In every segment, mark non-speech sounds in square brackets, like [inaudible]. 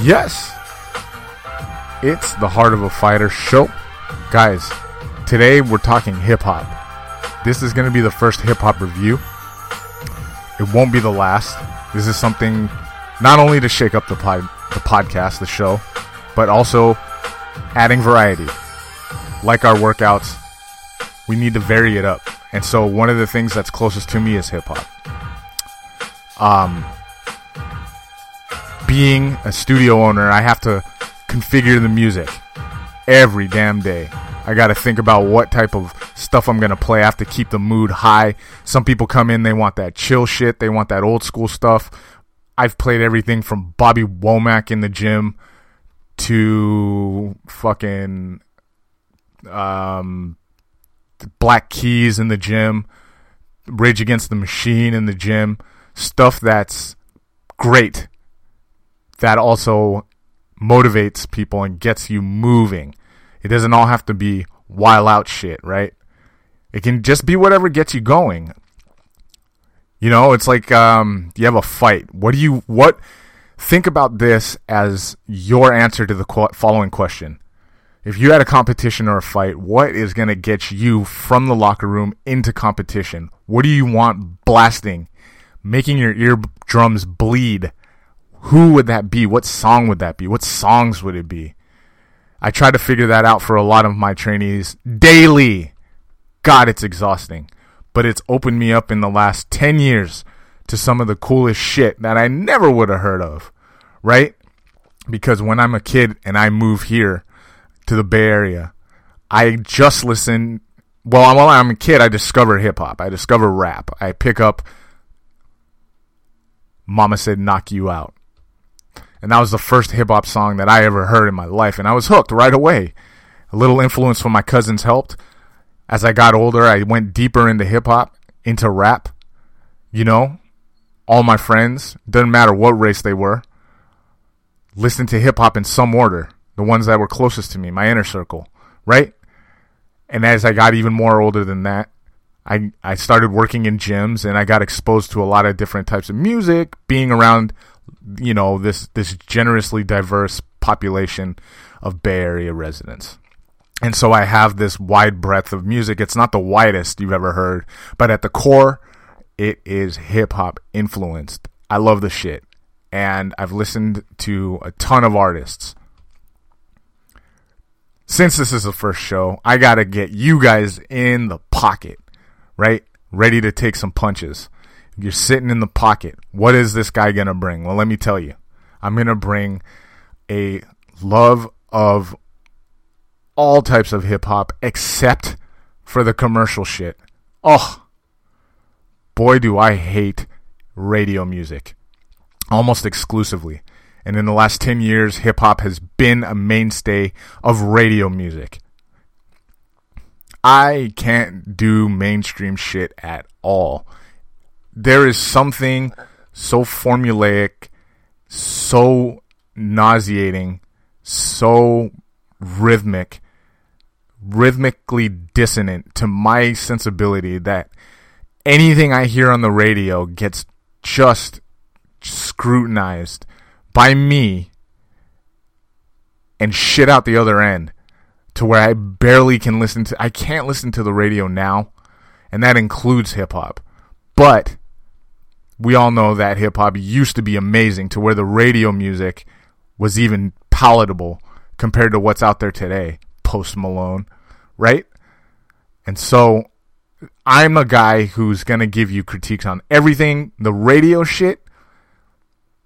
Yes, it's the Heart of a Fighter show. Guys, today we're talking hip hop. This is going to be the first hip hop review. It won't be the last. This is something not only to shake up the, pod, the podcast, the show, but also adding variety. Like our workouts, we need to vary it up. And so one of the things that's closest to me is hip hop. Um, being a studio owner, I have to configure the music every damn day. I got to think about what type of stuff I'm going to play. I have to keep the mood high. Some people come in, they want that chill shit, they want that old school stuff. I've played everything from Bobby Womack in the gym to fucking um, Black Keys in the gym, Rage Against the Machine in the gym, stuff that's great that also motivates people and gets you moving. It doesn't all have to be wild out shit, right? It can just be whatever gets you going. You know, it's like um, you have a fight. What do you what? Think about this as your answer to the following question: If you had a competition or a fight, what is going to get you from the locker room into competition? What do you want blasting, making your eardrums bleed? Who would that be? What song would that be? What songs would it be? I try to figure that out for a lot of my trainees daily. God, it's exhausting. But it's opened me up in the last 10 years to some of the coolest shit that I never would have heard of. Right? Because when I'm a kid and I move here to the Bay Area, I just listen. Well, while I'm a kid, I discover hip hop. I discover rap. I pick up Mama Said Knock You Out and that was the first hip hop song that I ever heard in my life, and I was hooked right away. A little influence from my cousins helped. As I got older, I went deeper into hip hop, into rap. You know, all my friends, doesn't matter what race they were, listened to hip hop in some order. The ones that were closest to me, my inner circle, right? And as I got even more older than that, I I started working in gyms and I got exposed to a lot of different types of music, being around you know this this generously diverse population of Bay Area residents. And so I have this wide breadth of music. It's not the widest you've ever heard, but at the core, it is hip hop influenced. I love the shit. And I've listened to a ton of artists. Since this is the first show, I got to get you guys in the pocket, right? Ready to take some punches. You're sitting in the pocket. What is this guy going to bring? Well, let me tell you. I'm going to bring a love of all types of hip hop except for the commercial shit. Oh, boy, do I hate radio music almost exclusively. And in the last 10 years, hip hop has been a mainstay of radio music. I can't do mainstream shit at all there is something so formulaic, so nauseating, so rhythmic, rhythmically dissonant to my sensibility that anything I hear on the radio gets just scrutinized by me and shit out the other end to where I barely can listen to I can't listen to the radio now and that includes hip hop. But we all know that hip hop used to be amazing to where the radio music was even palatable compared to what's out there today, Post Malone, right? And so I'm a guy who's going to give you critiques on everything, the radio shit,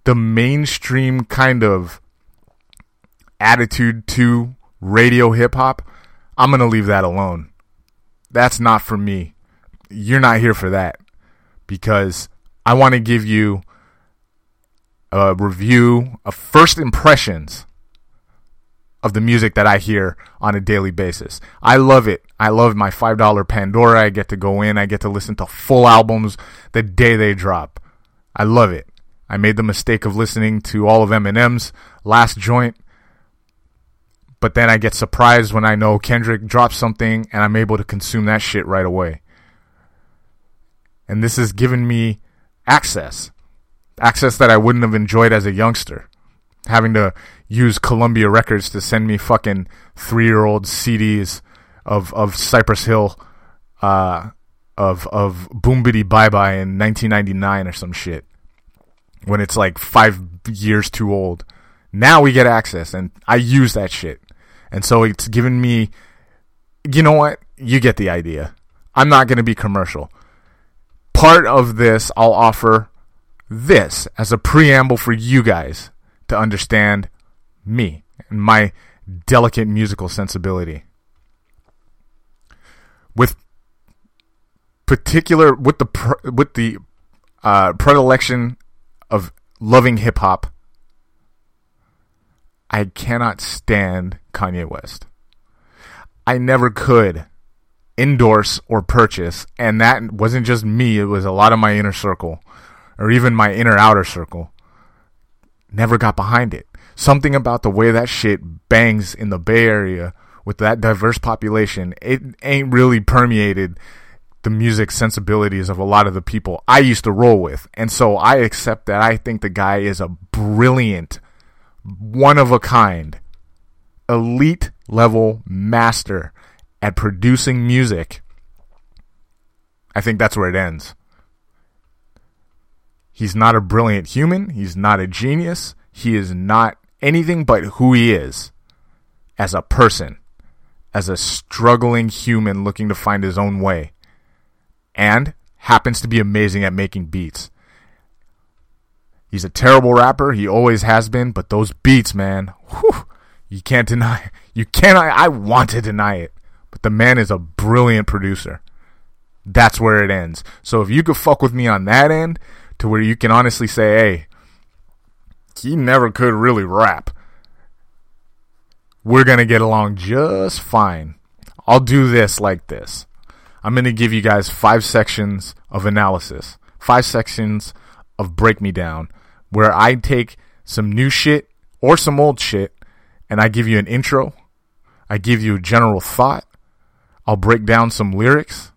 the mainstream kind of attitude to radio hip hop. I'm going to leave that alone. That's not for me. You're not here for that because I want to give you a review of first impressions of the music that I hear on a daily basis. I love it. I love my $5 Pandora. I get to go in, I get to listen to full albums the day they drop. I love it. I made the mistake of listening to all of Eminem's last joint, but then I get surprised when I know Kendrick drops something and I'm able to consume that shit right away. And this has given me access. Access that I wouldn't have enjoyed as a youngster. having to use Columbia Records to send me fucking three year old CDs of of Cypress Hill, uh, of of Boom Biddy Bye Bye in 1999 or some shit, when it's like five years too old. Now we get access, and I use that shit, and so it's given me. You know what? You get the idea. I'm not going to be commercial. Part of this, I'll offer this as a preamble for you guys to understand me and my delicate musical sensibility. With particular with the with the uh, predilection of loving hip hop, I cannot stand Kanye West. I never could endorse or purchase, and that wasn't just me, it was a lot of my inner circle, or even my inner outer circle. Never got behind it. Something about the way that shit bangs in the Bay Area with that diverse population, it ain't really permeated the music sensibilities of a lot of the people I used to roll with. And so I accept that I think the guy is a brilliant, one of a kind, elite level master at producing music, I think that's where it ends. He's not a brilliant human. He's not a genius. He is not anything but who he is as a person, as a struggling human looking to find his own way, and happens to be amazing at making beats. He's a terrible rapper. He always has been, but those beats, man, whew, you can't deny. You cannot. I want to deny it. But the man is a brilliant producer. That's where it ends. So if you could fuck with me on that end, to where you can honestly say, hey, he never could really rap. We're going to get along just fine. I'll do this like this. I'm going to give you guys five sections of analysis, five sections of break me down, where I take some new shit or some old shit, and I give you an intro. I give you a general thought. I'll break down some lyrics.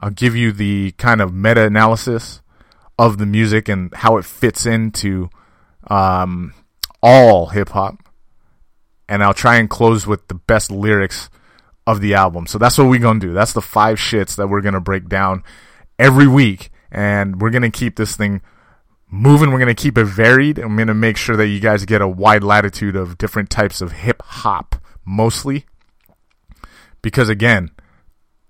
I'll give you the kind of meta analysis of the music and how it fits into um, all hip hop. And I'll try and close with the best lyrics of the album. So that's what we're going to do. That's the five shits that we're going to break down every week. And we're going to keep this thing moving. We're going to keep it varied. I'm going to make sure that you guys get a wide latitude of different types of hip hop, mostly. Because again,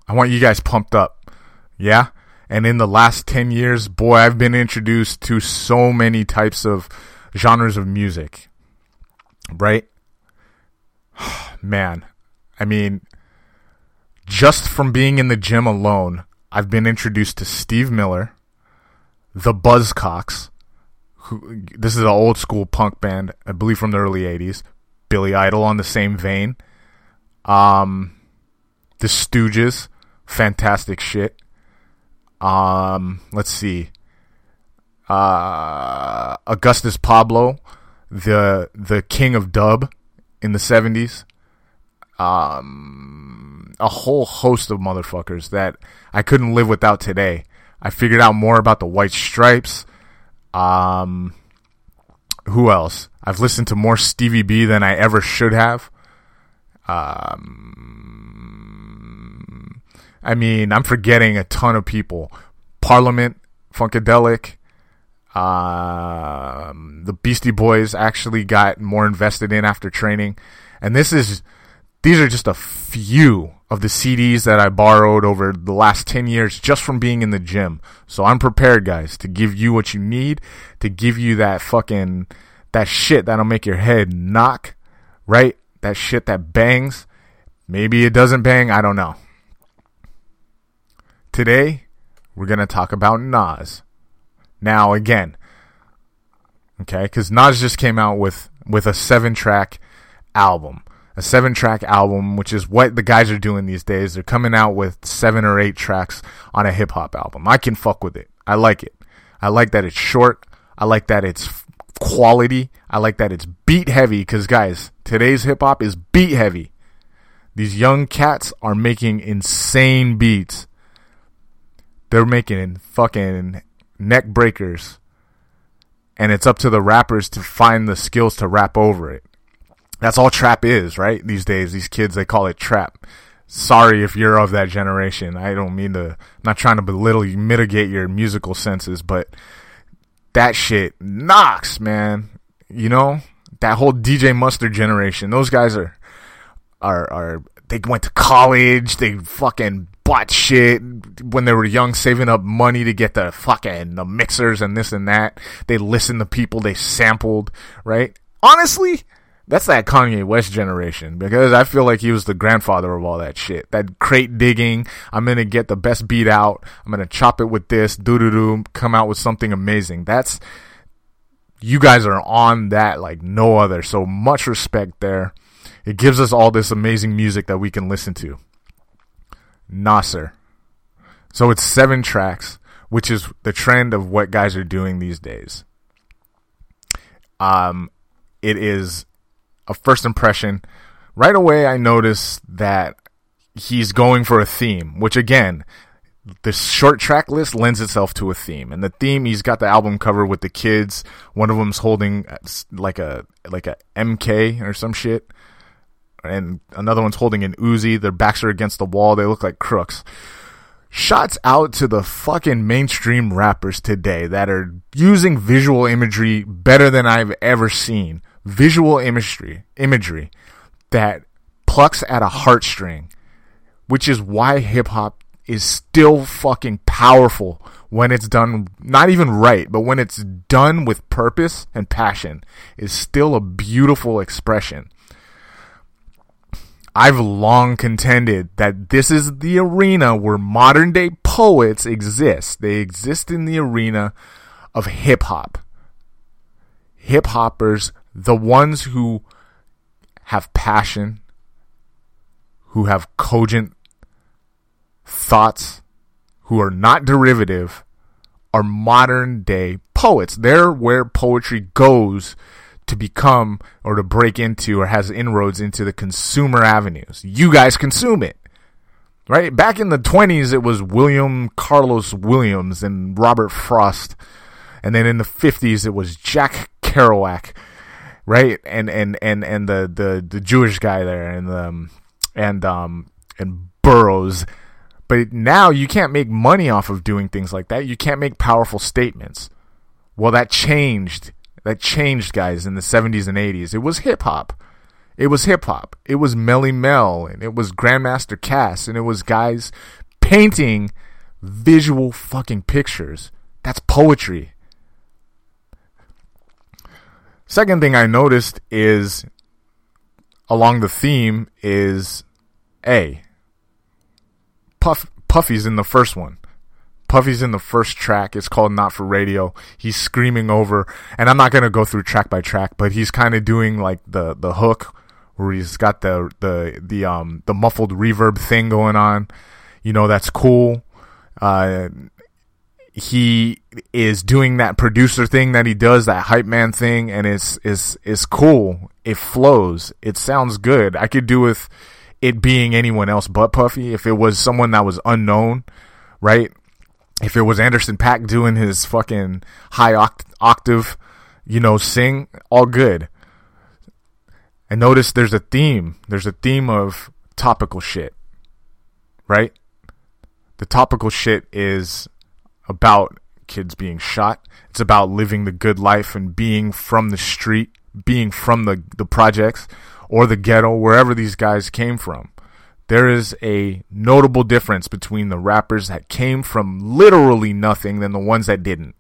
I want you guys pumped up. Yeah? And in the last 10 years, boy, I've been introduced to so many types of genres of music. Right? [sighs] Man, I mean, just from being in the gym alone, I've been introduced to Steve Miller, the Buzzcocks, who this is an old school punk band, I believe from the early 80s. Billy Idol on the same vein. Um, the Stooges, fantastic shit. Um, let's see. Uh, Augustus Pablo, the the king of dub in the seventies. Um, a whole host of motherfuckers that I couldn't live without today. I figured out more about the White Stripes. Um, who else? I've listened to more Stevie B than I ever should have. Um, I mean, I'm forgetting a ton of people. Parliament, Funkadelic, um, the Beastie Boys actually got more invested in after training, and this is these are just a few of the CDs that I borrowed over the last 10 years just from being in the gym. So I'm prepared, guys, to give you what you need, to give you that fucking, that shit that'll make your head knock, right? That shit that bangs. Maybe it doesn't bang, I don't know. Today, we're going to talk about Nas. Now, again, okay, because Nas just came out with, with a seven track album a seven track album, which is what the guys are doing these days. They're coming out with seven or eight tracks on a hip hop album. I can fuck with it. I like it. I like that it's short. I like that it's quality. I like that it's beat heavy because guys, today's hip hop is beat heavy. These young cats are making insane beats. They're making fucking neck breakers. and it's up to the rappers to find the skills to rap over it. That's all trap is, right? These days, these kids they call it trap. Sorry if you're of that generation. I don't mean to. I'm not trying to belittle you, mitigate your musical senses, but that shit knocks, man. You know that whole DJ Mustard generation. Those guys are are are they went to college. They fucking bought shit when they were young, saving up money to get the fucking the mixers and this and that. They listened to people they sampled, right? Honestly, that's that Kanye West generation because I feel like he was the grandfather of all that shit. That crate digging. I'm gonna get the best beat out. I'm gonna chop it with this. Doo doo doo. Come out with something amazing. That's you guys are on that like no other. So much respect there. It gives us all this amazing music that we can listen to. Nasir. So it's seven tracks, which is the trend of what guys are doing these days. Um, it is a first impression. Right away, I noticed that he's going for a theme, which again, the short track list lends itself to a theme, and the theme he's got the album cover with the kids. One of them's holding uh, like a like a MK or some shit, and another one's holding an Uzi. Their backs are against the wall. They look like crooks. Shots out to the fucking mainstream rappers today that are using visual imagery better than I've ever seen. Visual imagery, imagery that plucks at a heartstring, which is why hip hop is still fucking powerful when it's done not even right, but when it's done with purpose and passion is still a beautiful expression. I've long contended that this is the arena where modern day poets exist. They exist in the arena of hip hop. Hip hoppers, the ones who have passion, who have cogent thoughts, who are not derivative, are modern day poets. They're where poetry goes to become or to break into or has inroads into the consumer avenues. You guys consume it. Right? Back in the 20s, it was William Carlos Williams and Robert Frost. And then in the 50s, it was Jack Kerouac. Right? And, and, and, and the, the, the Jewish guy there and, um, and, um, and Burroughs. But now you can't make money off of doing things like that. You can't make powerful statements. Well, that changed that changed guys in the 70s and 80s. It was hip hop. It was hip hop. It was Melle Mel and it was Grandmaster Caz and it was guys painting visual fucking pictures. That's poetry. Second thing I noticed is along the theme is A. Puff Puffy's in the first one. Puffy's in the first track. It's called Not for Radio. He's screaming over, and I'm not gonna go through track by track, but he's kind of doing like the the hook where he's got the the the um the muffled reverb thing going on. You know that's cool. Uh, he is doing that producer thing that he does, that hype man thing, and it's is is cool. It flows. It sounds good. I could do with it being anyone else but Puffy. If it was someone that was unknown, right? If it was Anderson .Paak doing his fucking high oct- octave, you know, sing, all good. And notice there's a theme. There's a theme of topical shit. Right? The topical shit is about kids being shot. It's about living the good life and being from the street, being from the, the projects or the ghetto, wherever these guys came from there is a notable difference between the rappers that came from literally nothing than the ones that didn't.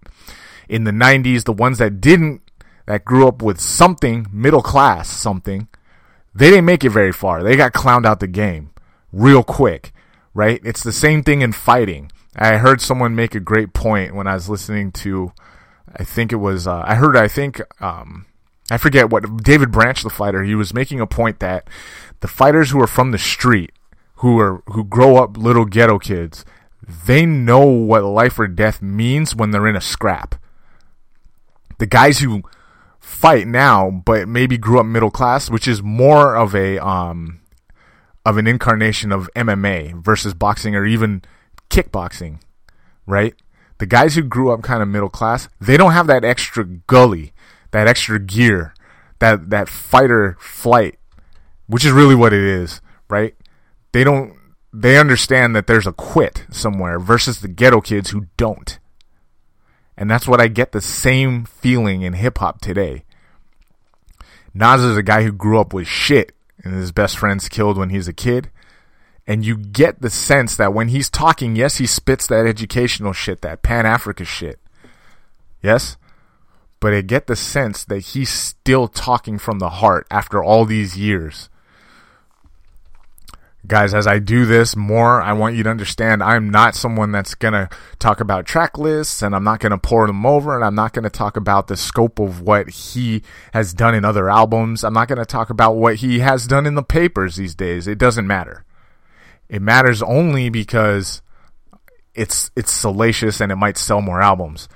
In the 90s, the ones that didn't, that grew up with something, middle class something, they didn't make it very far. They got clowned out the game real quick, right? It's the same thing in fighting. I heard someone make a great point when I was listening to, I think it was, uh, I heard, I think, um, I forget what, David Branch, the fighter, he was making a point that the fighters who are from the street, who are who grow up little ghetto kids, they know what life or death means when they're in a scrap. The guys who fight now, but maybe grew up middle class, which is more of a um of an incarnation of MMA versus boxing or even kickboxing, right? The guys who grew up kind of middle class, they don't have that extra gully, that extra gear, that that fighter flight, which is really what it is, right? They don't they understand that there's a quit somewhere versus the ghetto kids who don't. And that's what I get the same feeling in hip hop today. Nas is a guy who grew up with shit and his best friend's killed when he's a kid. And you get the sense that when he's talking, yes, he spits that educational shit, that Pan Africa shit. Yes? But I get the sense that he's still talking from the heart after all these years guys, as I do this more, I want you to understand I'm not someone that's going to talk about track lists and I'm not going to pour them over and I'm not going to talk about the scope of what he has done in other albums. I'm not going to talk about what he has done in the papers these days. It doesn't matter. It matters only because it's it's salacious and it might sell more albums.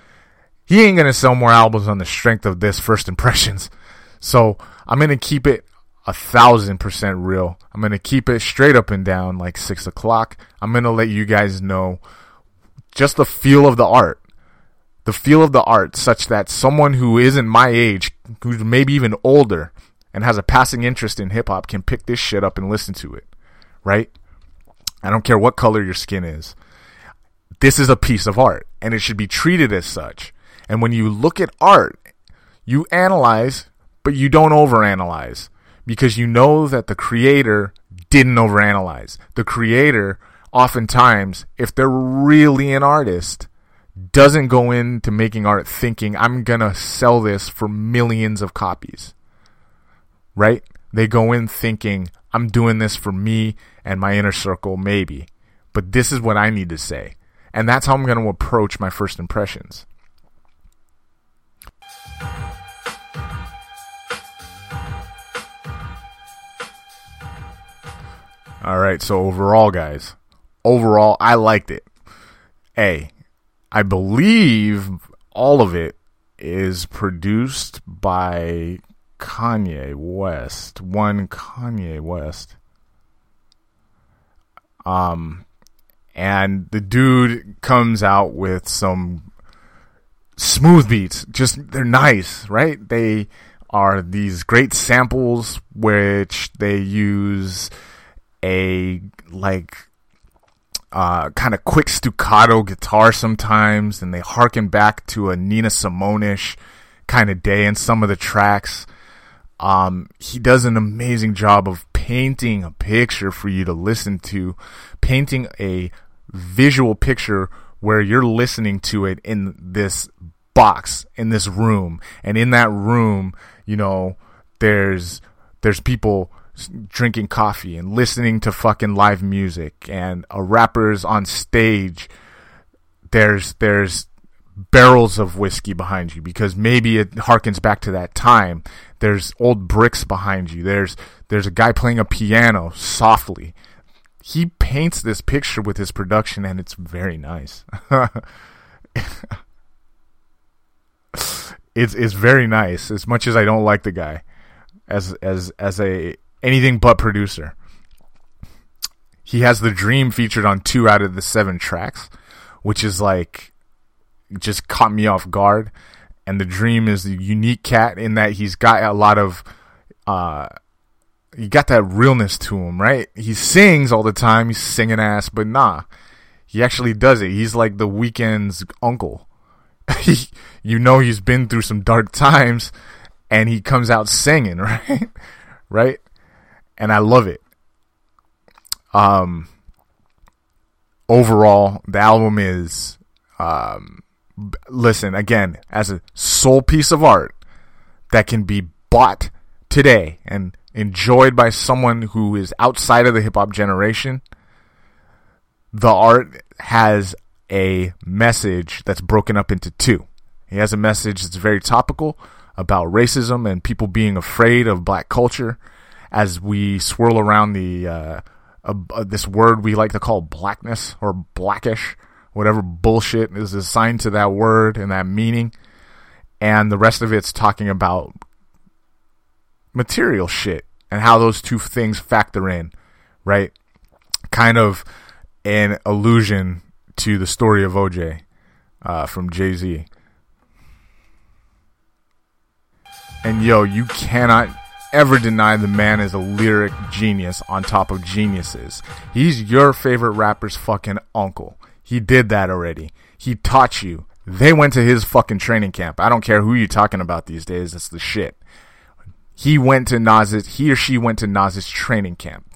He ain't going to sell more albums on the strength of this first impressions. So, I'm going to keep it a thousand percent real. I'm gonna keep it straight up and down like six o'clock. I'm gonna let you guys know just the feel of the art. The feel of the art such that someone who isn't my age, who's maybe even older and has a passing interest in hip hop can pick this shit up and listen to it. Right? I don't care what color your skin is. This is a piece of art and it should be treated as such. And when you look at art, you analyze, but you don't overanalyze because you know that the creator didn't overanalyze. The creator, oftentimes, if they're really an artist, doesn't go into making art thinking, I'm going to sell this for millions of copies. Right? They go in thinking, I'm doing this for me and my inner circle, maybe. But this is what I need to say. And that's how I'm going to approach my first impressions. All right, so overall, guys, overall, I liked it. A, I believe all of it is produced by Kanye West, one Kanye West. Um, and the dude comes out with some smooth beats. Just they're nice, right? They are these great samples which they use a like uh, kind of quick staccato guitar sometimes, and they harken back to a Nina Simone-ish kind of day in some of the tracks. Um, he does an amazing job of painting a picture for you to listen to, painting a visual picture where you're listening to it in this box, in this room, and in that room, you know, there's there's people drinking coffee and listening to fucking live music and a rapper's on stage there's there's barrels of whiskey behind you because maybe it harkens back to that time there's old bricks behind you there's there's a guy playing a piano softly. He paints this picture with his production and it's very nice. [laughs] It's it's very nice as much as I don't like the guy as as as a anything but producer. He has The-Dream featured on two out of the seven tracks, which is like just caught me off guard. And The-Dream is the unique cat in that he's got a lot of uh he got that realness to him, right? He sings all the time, he's singing ass, but nah. He actually does it. He's like the Weeknd's uncle. [laughs] you know he's been through some dark times and he comes out singing, [laughs] right? right? And I love it. Um, overall, the album is, um, listen again as a sole piece of art that can be bought today and enjoyed by someone who is outside of the hip hop generation. The art has a message that's broken up into two. He has a message that's very topical about racism and people being afraid of black culture as we swirl around the uh, uh, this word we like to call blackness or blackish, whatever bullshit is assigned to that word and that meaning, and the rest of it's talking about material shit and how those two things factor in, right? Kind of an allusion to the story of OJ. uh, from Jay Z. And yo, you cannot ever deny the man is a lyric genius on top of geniuses. He's your favorite rapper's fucking uncle. He did that already. He taught you. They went to his fucking training camp. I don't care who you're talking about these days. It's the shit. He went to Nas's, he or she went to Nas's training camp.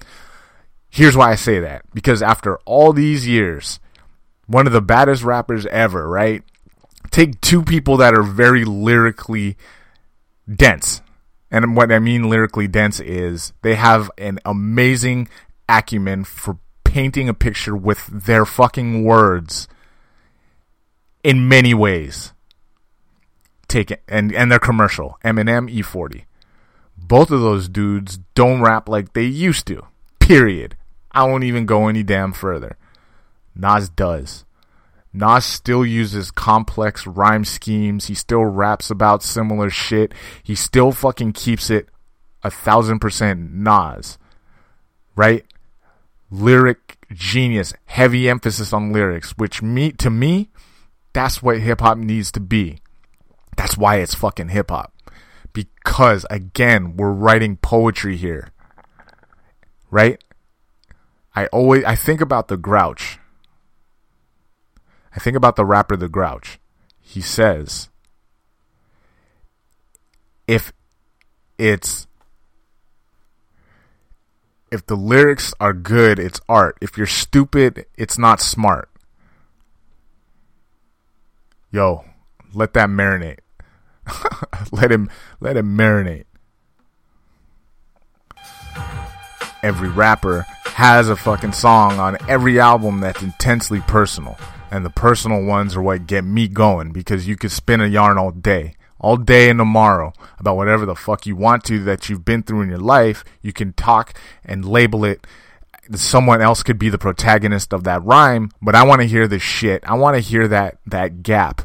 Here's why I say that. Because after all these years, one of the baddest rappers ever, right? Take two people that are very lyrically dense. And what I mean lyrically dense is they have an amazing acumen for painting a picture with their fucking words in many ways. Take it and and they're commercial. Eminem E-40. Both of those dudes don't rap like they used to. Period. I won't even go any damn further. Nas does. Nas still uses complex rhyme schemes. He still raps about similar shit. He still fucking keeps it a thousand percent Nas. Right? Lyric genius. Heavy emphasis on lyrics, which me, to me, that's what hip hop needs to be. That's why it's fucking hip hop. Because again, we're writing poetry here. Right? I always, I think about the grouch I think about the rapper The Grouch. He says, if it's if the lyrics are good, it's art. If you're stupid, it's not smart. Yo, let that marinate. [laughs] let him let him marinate. Every rapper has a fucking song on every album that's intensely personal and the personal ones are what get me going because you could spin a yarn all day all day and tomorrow about whatever the fuck you want to that you've been through in your life. You can talk and label it. Someone else could be the protagonist of that rhyme but i want to hear the shit. I want to hear that that gap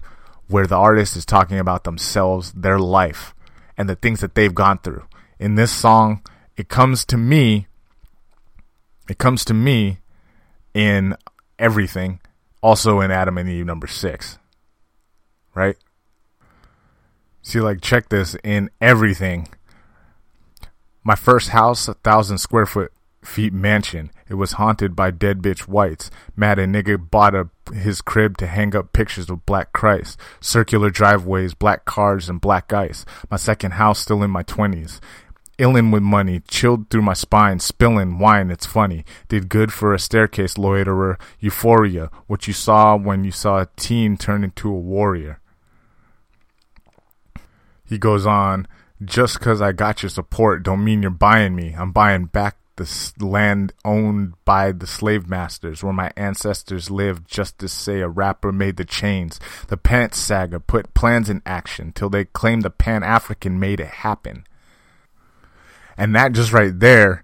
where the artist is talking about themselves their life and the things that they've gone through. In this song it comes to me it comes to me in everything also in Adam and Eve number six. Right? See, like, check this in everything. My first house, a thousand square foot feet mansion. It was haunted by dead bitch whites. Mad a nigga bought a, his crib to hang up pictures of black Christ. Circular driveways, black cars, and black ice. My second house still in my twenties illin' with money, chilled through my spine, spilling wine, it's funny. Did good for a staircase loiterer, euphoria, what you saw when you saw a teen turn into a warrior. He goes on, just cause I got your support don't mean you're buying me. I'm buying back the land owned by the slave masters where my ancestors lived just to say a rapper made the chains. The pants saga put plans in action till they claimed the Pan African made it happen. And that just right there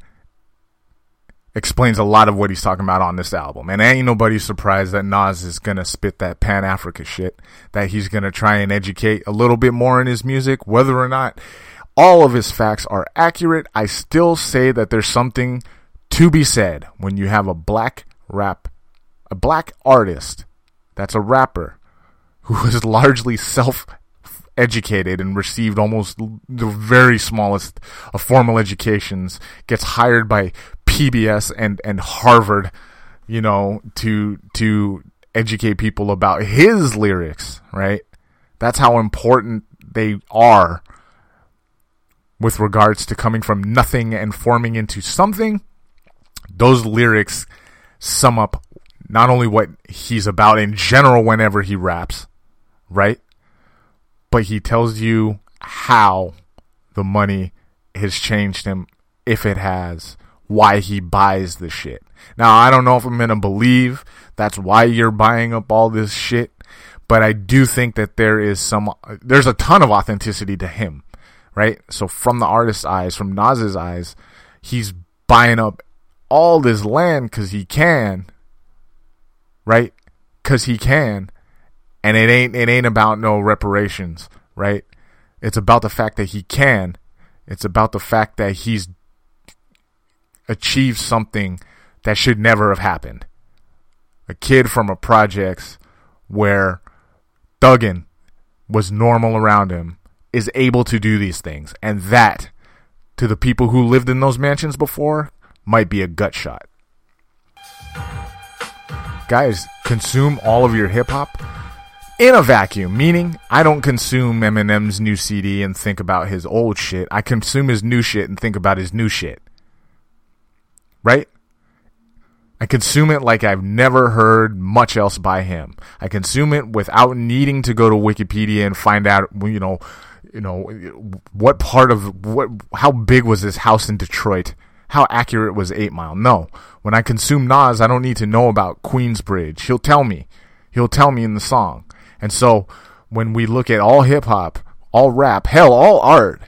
explains a lot of what he's talking about on this album. And ain't nobody surprised that Nas is gonna spit that Pan Africa shit, that he's gonna try and educate a little bit more in his music, whether or not all of his facts are accurate. I still say that there's something to be said when you have a black rap, a black artist that's a rapper who is [laughs] largely self educated and received almost the very smallest of formal educations, gets hired by PBS and, and Harvard, you know, to, to educate people about his lyrics, right? That's how important they are with regards to coming from nothing and forming into something. Those lyrics sum up not only what he's about in general whenever he raps, right? But he tells you how the money has changed him, if it has, why he buys the shit. Now, I don't know if I'm going to believe that's why you're buying up all this shit, but I do think that there is some, there's a ton of authenticity to him, right? So from the artist's eyes, from Nas's eyes, he's buying up all this land because he can, right? Because he can and it ain't it ain't about no reparations, right? It's about the fact that he can. It's about the fact that he's achieved something that should never have happened. A kid from a projects where Duggan was normal around him is able to do these things. And that, to the people who lived in those mansions before, might be a gut shot. Guys, consume all of your hip hop in a vacuum, meaning I don't consume Eminem's new CD and think about his old shit. I consume his new shit and think about his new shit. Right? I consume it like I've never heard much else by him. I consume it without needing to go to Wikipedia and find out, you know, you know, what part of what, how big was this house in Detroit? How accurate was Eight Mile? No. When I consume Nas, I don't need to know about Queensbridge. He'll tell me. He'll tell me in the song. And so when we look at all hip hop, all rap, hell, all art,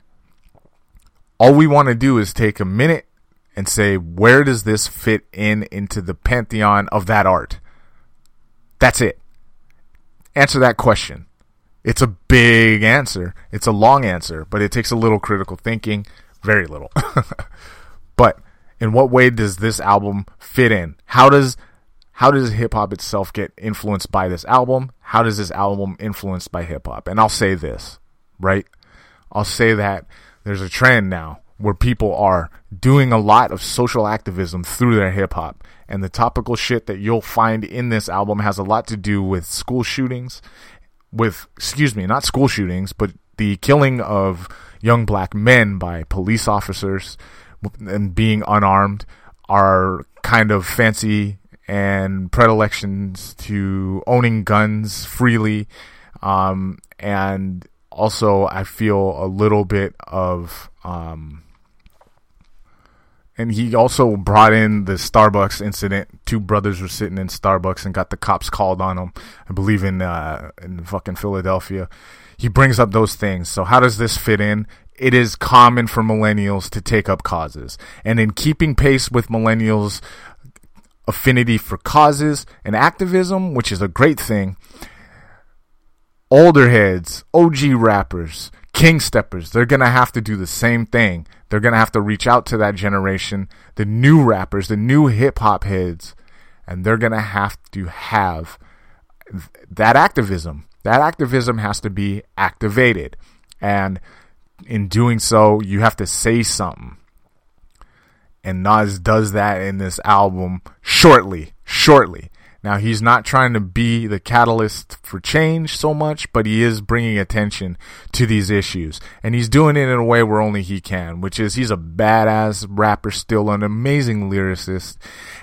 all we want to do is take a minute and say, where does this fit in into the pantheon of that art? That's it. Answer that question. It's a big answer. It's a long answer, but it takes a little critical thinking. Very little. [laughs] but in what way does this album fit in? How does how does hip hop itself get influenced by this album? How does this album influenced by hip hop? And I'll say this, right? I'll say that there's a trend now where people are doing a lot of social activism through their hip hop. And the topical shit that you'll find in this album has a lot to do with school shootings, with, excuse me, not school shootings, but the killing of young black men by police officers and being unarmed are kind of fancy and predilections to owning guns freely. Um, and also, I feel a little bit of. Um, and he also brought in the Starbucks incident. Two brothers were sitting in Starbucks and got the cops called on them. I believe in uh, in fucking Philadelphia. He brings up those things. So how does this fit in? It is common for millennials to take up causes, and in keeping pace with millennials' affinity for causes and activism, which is a great thing. Older heads, OG rappers, king steppers, they're going to have to do the same thing. They're going to have to reach out to that generation, the new rappers, the new hip hop heads, and they're going to have to have that activism. That activism has to be activated. And in doing so, you have to say something and Nas does that in this album shortly, shortly. Now he's not trying to be the catalyst for change so much, but he is bringing attention to these issues, and he's doing it in a way where only he can, which is he's a badass rapper, still an amazing lyricist,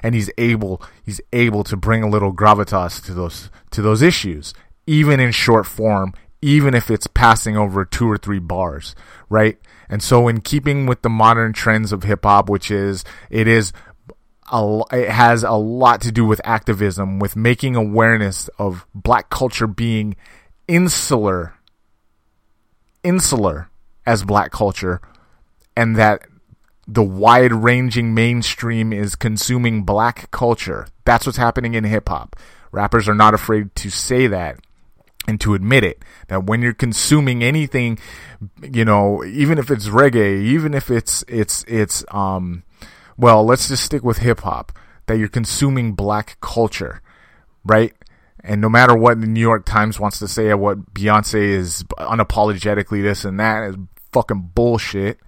and he's able he's able to bring a little gravitas to those to those issues, even in short form, even if it's passing over two or three bars, right? And so, in keeping with the modern trends of hip hop, which is it is a, it has a lot to do with activism, with making awareness of black culture being insular, insular as black culture, and that the wide ranging mainstream is consuming black culture. That's what's happening in hip hop. Rappers are not afraid to say that and to admit it that when you're consuming anything you know even if it's reggae even if it's it's it's um well let's just stick with hip hop that you're consuming black culture right? And no matter what the New York Times wants to say or what Beyonce is unapologetically this and that is fucking bullshit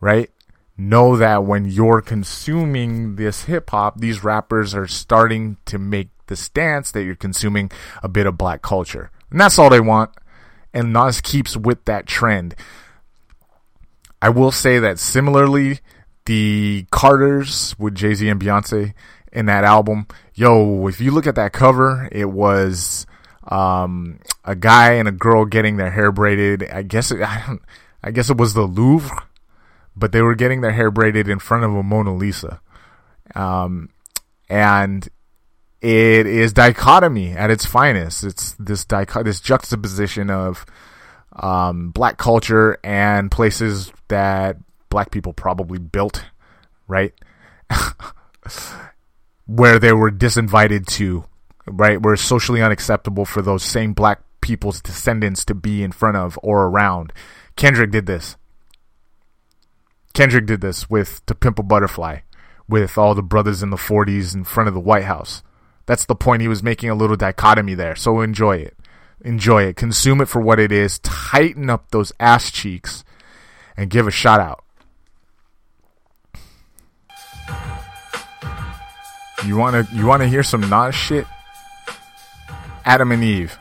right? Know that when you're consuming this hip hop these rappers are starting to make the stance that you're consuming a bit of black culture and that's all they want. And Nas keeps with that trend. I will say that similarly, the Carters with Jay Z and Beyonce in that album, yo, if you look at that cover, it was um, a guy and a girl getting their hair braided. I guess it, [laughs] I, I guess it was the Louvre, but they were getting their hair braided in front of a Mona Lisa. Um, and it is dichotomy at its finest. It's this dicho- this juxtaposition of um, black culture and places that black people probably built, right? [laughs] Where they were disinvited to, right? Where it's socially unacceptable for those same black people's descendants to be in front of or around. Kendrick did this. Kendrick did this with To Pimp a Butterfly, with all the brothers in the 40s in front of the White House. That's the point he was making a little dichotomy there. So enjoy it. Enjoy it. Consume it for what it is. Tighten up those ass cheeks and give a shout out. You wanna you wanna hear some Nas shit? Adam and Eve.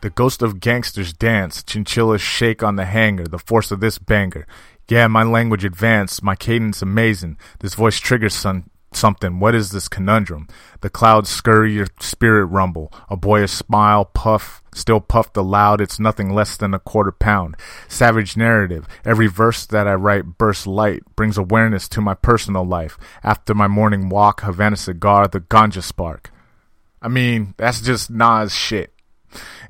The ghost of gangsters dance, chinchillas shake on the hanger, the force of this banger. Yeah, my language advanced, my cadence amazing. This voice triggers some, something. What is this conundrum? The clouds scurry, your spirit rumble. A boyish smile, puff, still puffed aloud. It's nothing less than a quarter pound. Savage narrative. Every verse that I write bursts light, brings awareness to my personal life. After my morning walk, Havana cigar, the ganja spark. I mean, that's just Nas shit.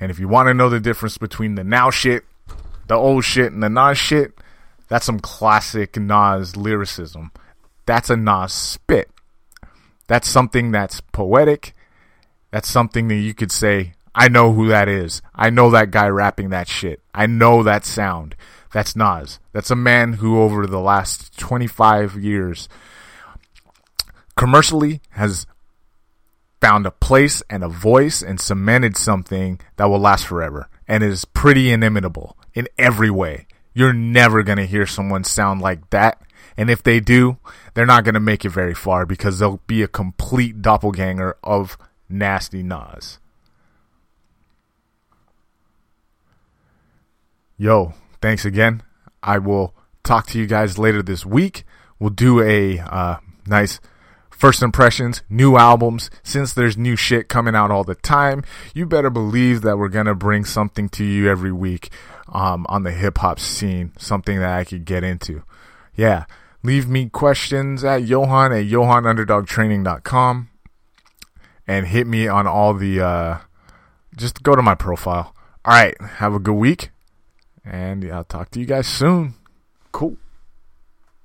And if you want to know the difference between the now shit, the old shit, and the Nas shit, that's some classic Nas lyricism. That's a Nas spit. That's something that's poetic. That's something that you could say, I know who that is. I know that guy rapping that shit. I know that sound. That's Nas. That's a man who, over the last 25 years, commercially has found a place and a voice and cemented something that will last forever and is pretty inimitable in every way. You're never going to hear someone sound like that. And if they do, they're not going to make it very far because they'll be a complete doppelganger of Nasty Nas. Yo, thanks again. I will talk to you guys later this week. We'll do a uh, nice First impressions, new albums, since there's new shit coming out all the time, you better believe that we're gonna bring something to you every week um, on the hip hop scene, something that I could get into. Yeah, leave me questions at Johan at JohanUnderdogTraining.com and hit me on all the, uh, just go to my profile. All right, have a good week, and I'll talk to you guys soon. Cool.